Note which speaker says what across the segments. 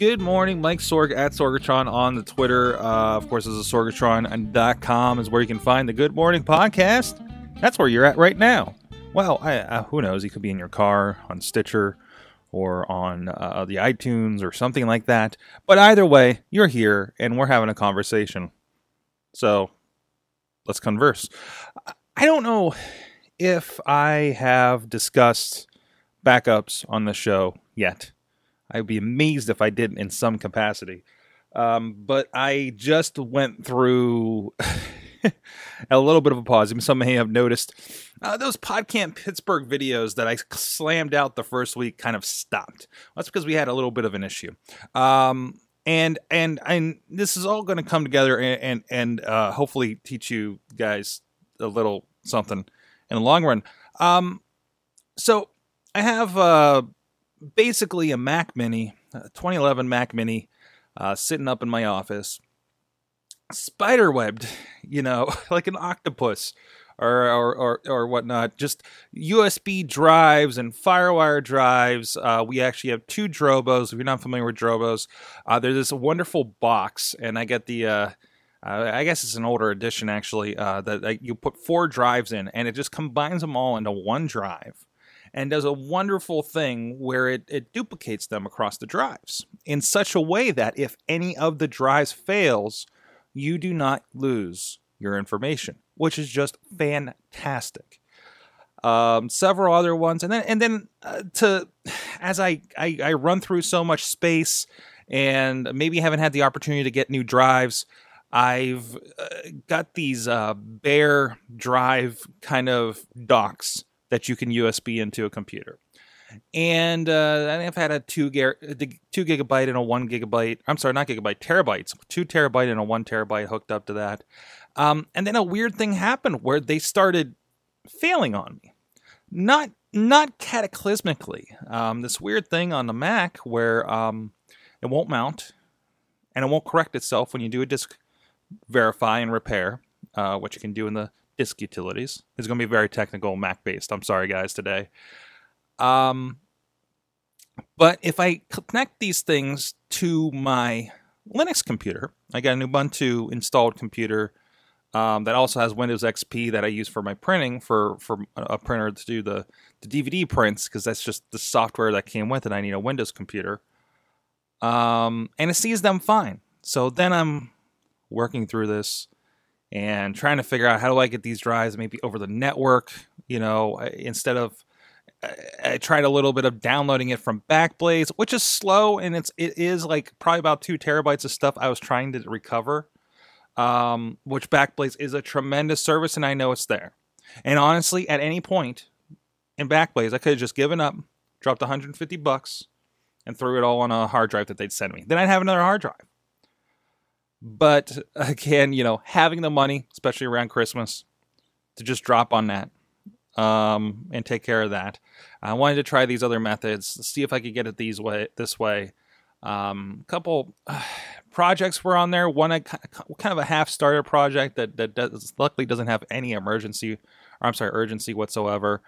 Speaker 1: Good morning, Mike Sorg at Sorgatron on the Twitter. Uh, of course, this is Sorgatron.com is where you can find the Good Morning podcast. That's where you're at right now. Well, I, uh, who knows? You could be in your car on Stitcher or on uh, the iTunes or something like that. But either way, you're here and we're having a conversation. So let's converse. I don't know if I have discussed backups on the show yet. I'd be amazed if I didn't in some capacity. Um, but I just went through a little bit of a pause. Some may have noticed uh, those PodCamp Pittsburgh videos that I slammed out the first week kind of stopped. That's because we had a little bit of an issue. Um, and and and this is all going to come together and and, and uh, hopefully teach you guys a little something in the long run. Um, so I have uh, basically a Mac Mini, a 2011 Mac Mini, uh, sitting up in my office, spiderwebbed, you know, like an octopus. Or, or, or, or whatnot, just USB drives and FireWire drives. Uh, we actually have two Drobos. If you're not familiar with Drobos, uh, there's this wonderful box, and I get the uh, uh, I guess it's an older edition actually, uh, that, that, you put four drives in and it just combines them all into one drive and does a wonderful thing where it, it duplicates them across the drives in such a way that if any of the drives fails, you do not lose your information, which is just fantastic. Um, several other ones, and then and then uh, to as I, I I run through so much space and maybe haven't had the opportunity to get new drives. I've uh, got these uh, bare drive kind of docks that you can USB into a computer. And uh, I've had a two, gar- two gigabyte and a one gigabyte. I'm sorry, not gigabyte, terabytes. Two terabyte and a one terabyte hooked up to that. Um, and then a weird thing happened where they started failing on me. Not not cataclysmically. Um, this weird thing on the Mac where um, it won't mount and it won't correct itself when you do a disk verify and repair, uh, which you can do in the disk utilities. It's going to be very technical Mac based. I'm sorry, guys, today. Um, but if I connect these things to my Linux computer, I got an Ubuntu installed computer um, that also has Windows XP that I use for my printing for for a printer to do the the DVD prints because that's just the software that came with it. I need a Windows computer, um, and it sees them fine. So then I'm working through this and trying to figure out how do I get these drives maybe over the network, you know, instead of I tried a little bit of downloading it from Backblaze, which is slow and it's it is like probably about two terabytes of stuff I was trying to recover. Um, which Backblaze is a tremendous service, and I know it's there. And honestly, at any point in Backblaze, I could have just given up, dropped 150 bucks, and threw it all on a hard drive that they'd send me. Then I'd have another hard drive. But again, you know, having the money, especially around Christmas, to just drop on that um, and take care of that. I wanted to try these other methods, see if I could get it these way this way. Um, a couple uh, projects were on there. One, a, kind of a half starter project that that does, luckily doesn't have any emergency, or I'm sorry, urgency whatsoever.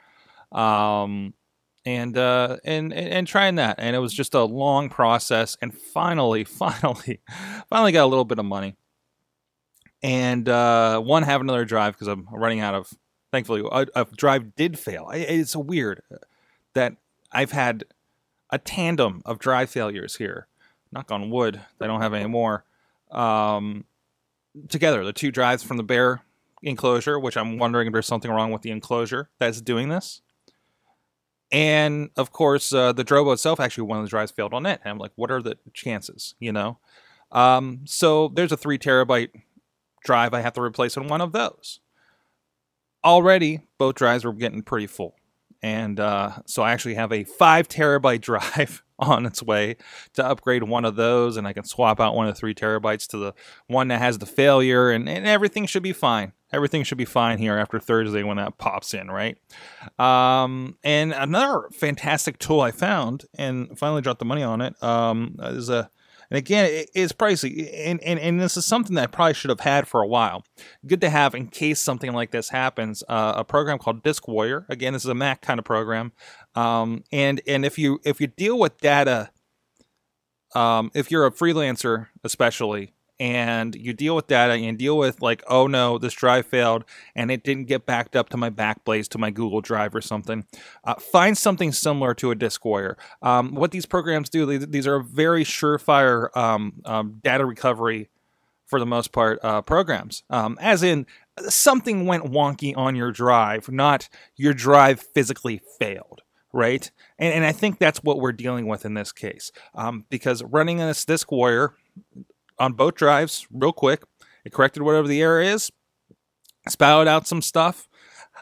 Speaker 1: Um, and uh, and and trying that, and it was just a long process. And finally, finally, finally got a little bit of money, and uh, one have another drive because I'm running out of. Thankfully, a, a drive did fail. It's weird that I've had a tandem of drive failures here. Knock on wood, they don't have any more. Um, together, the two drives from the bare enclosure, which I'm wondering if there's something wrong with the enclosure that's doing this. And of course, uh, the Drobo itself, actually, one of the drives failed on it. And I'm like, what are the chances, you know? Um, so there's a three terabyte drive I have to replace on one of those. Already, both drives were getting pretty full. And uh, so I actually have a five terabyte drive on its way to upgrade one of those, and I can swap out one of the three terabytes to the one that has the failure, and, and everything should be fine everything should be fine here after Thursday when that pops in, right? Um, and another fantastic tool I found and finally dropped the money on it um, is a and again, it is pricey, and, and, and this is something that I probably should have had for a while. Good to have in case something like this happens. Uh, a program called Disk Warrior. Again, this is a Mac kind of program, um, and and if you if you deal with data um, if you're a freelancer, especially, and you deal with data and deal with like, oh no, this drive failed and it didn't get backed up to my Backblaze to my Google Drive or something. Uh, find something similar to a DiskWarrior. Um, what these programs do, these are very surefire um, um, data recovery for the most part uh, programs. Um, as in, something went wonky on your drive, not your drive physically failed right? And, and I think that's what we're dealing with in this case. Um, because running this DiskWarrior on both drives real quick. It corrected whatever the error is, spouted out some stuff.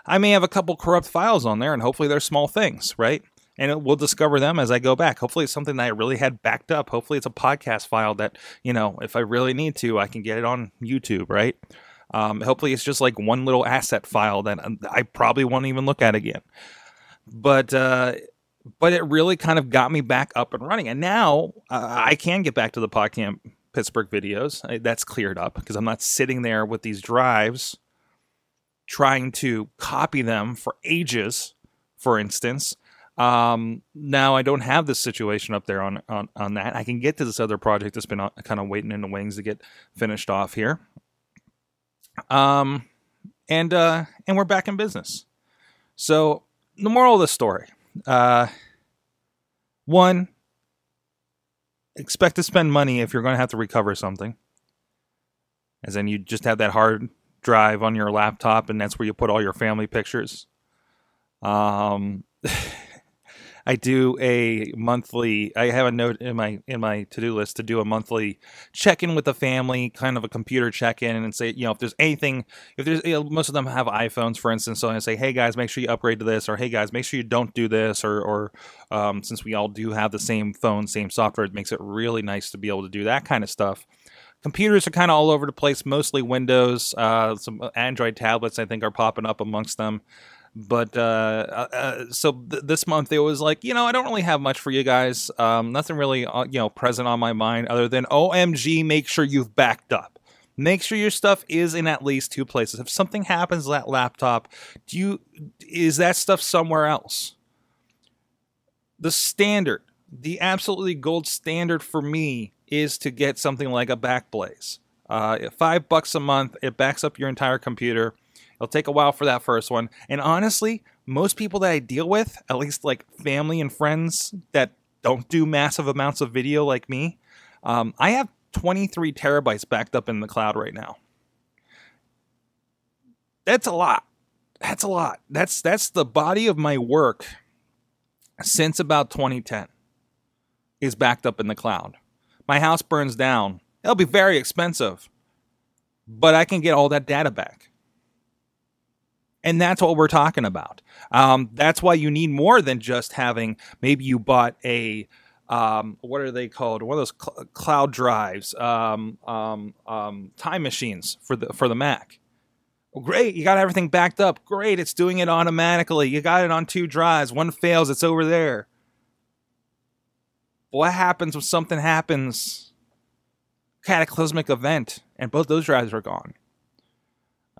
Speaker 1: I may have a couple corrupt files on there, and hopefully they're small things, right? And we'll discover them as I go back. Hopefully, it's something that I really had backed up. Hopefully, it's a podcast file that, you know, if I really need to, I can get it on YouTube, right? Um, hopefully, it's just like one little asset file that um, I probably won't even look at again. But uh, but it really kind of got me back up and running. And now uh, I can get back to the PodCamp Pittsburgh videos. I, that's cleared up because I'm not sitting there with these drives trying to copy them for ages, for instance. Um, now I don't have this situation up there on, on, on that. I can get to this other project that's been uh, kind of waiting in the wings to get finished off here. Um, and, uh, and we're back in business. So the moral of the story, uh, one, expect to spend money if you're going to have to recover something. As in, you just have that hard drive on your laptop, and that's where you put all your family pictures. Um, I do a monthly. I have a note in my in my to do list to do a monthly check in with the family, kind of a computer check in, and say, you know, if there's anything, if there's you know, most of them have iPhones, for instance, so I say, hey guys, make sure you upgrade to this, or hey guys, make sure you don't do this, or or um, since we all do have the same phone, same software, it makes it really nice to be able to do that kind of stuff computers are kind of all over the place mostly windows uh, some android tablets i think are popping up amongst them but uh, uh, uh, so th- this month it was like, you know, I don't really have much for you guys. Um, nothing really, uh, you know, present on my mind other than OMG, make sure you've backed up. Make sure your stuff is in at least two places. If something happens to that laptop, do you is that stuff somewhere else? The standard, the absolutely gold standard for me is to get something like a Backblaze. Uh, five bucks a month, it backs up your entire computer It'll take a while for that first one. And honestly, most people that I deal with, at least like family and friends that don't do massive amounts of video like me, um, I have 23 terabytes backed up in the cloud right now. That's a lot. That's a lot. That's that's the body of my work since about 2010 is backed up in the cloud. My house burns down. It'll be very expensive, but I can get all that data back. And that's what we're talking about. Um, that's why you need more than just having maybe you bought a um, what are they called? One of those cl- cloud drives, um, um, um, time machines for the for the Mac. Well, great, you got everything backed up. Great, it's doing it automatically. You got it on two drives. One fails, it's over there. What happens if something happens? Cataclysmic event, and both those drives are gone.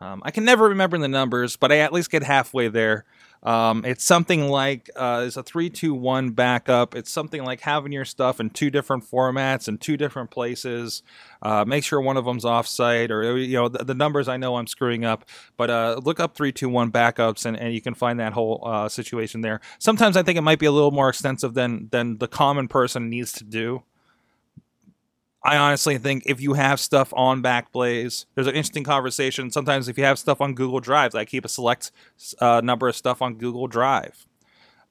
Speaker 1: Um, I can never remember the numbers, but I at least get halfway there. Um, it's something like uh, it's a three, two, one backup. It's something like having your stuff in two different formats in two different places. Uh, make sure one of them's offsite, or you know the, the numbers. I know I'm screwing up, but uh, look up three, two, one backups, and, and you can find that whole uh, situation there. Sometimes I think it might be a little more extensive than than the common person needs to do. I honestly think if you have stuff on Backblaze, there's an interesting conversation. Sometimes if you have stuff on Google Drive, I keep a select uh, number of stuff on Google Drive.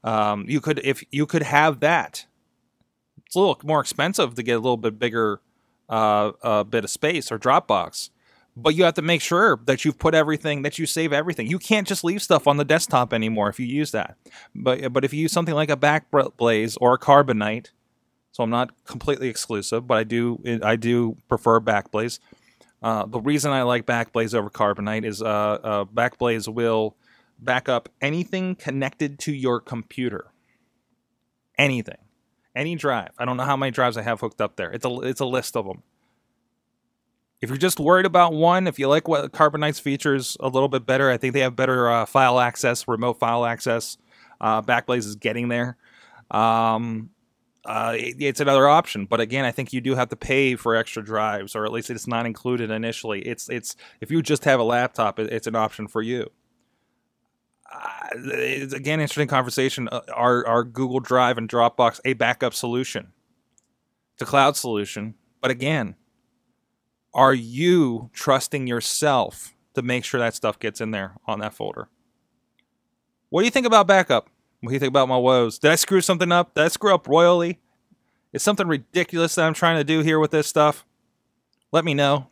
Speaker 1: Um, you could if you could have that. It's a little more expensive to get a little bit bigger uh, uh, bit of space or Dropbox, but you have to make sure that you've put everything that you save everything. You can't just leave stuff on the desktop anymore if you use that. But but if you use something like a Backblaze or a Carbonite so I'm not completely exclusive, but I do I do prefer Backblaze. Uh, the reason I like Backblaze over Carbonite is uh, uh, Backblaze will back up anything connected to your computer. Anything, any drive. I don't know how many drives I have hooked up there. It's a it's a list of them. If you're just worried about one, if you like what Carbonite's features a little bit better, I think they have better uh, file access, remote file access. Uh, Backblaze is getting there. Um, uh, it, it's another option. But again, I think you do have to pay for extra drives, or at least it's not included initially. It's it's if you just have a laptop, it, it's an option for you. Uh, it's, again, interesting conversation. Uh, are are Google Drive and Dropbox a backup solution? It's a cloud solution, but again, are you trusting yourself to make sure that stuff gets in there on that folder? What do you think about backup? What do you think about my woes? Did I screw something up? Did I screw up royally? Is something ridiculous that I'm trying to do here with this stuff? Let me know.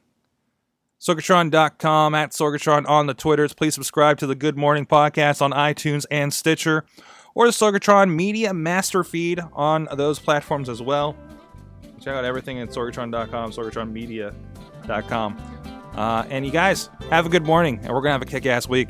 Speaker 1: Sorgatron.com at Sorgatron on the Twitters. Please subscribe to the Good Morning Podcast on iTunes and Stitcher or the Sorgatron Media Master Feed on those platforms as well. Check out everything at Sorgatron.com, SorgatronMedia.com. Uh, and you guys, have a good morning, and we're going to have a kick ass week.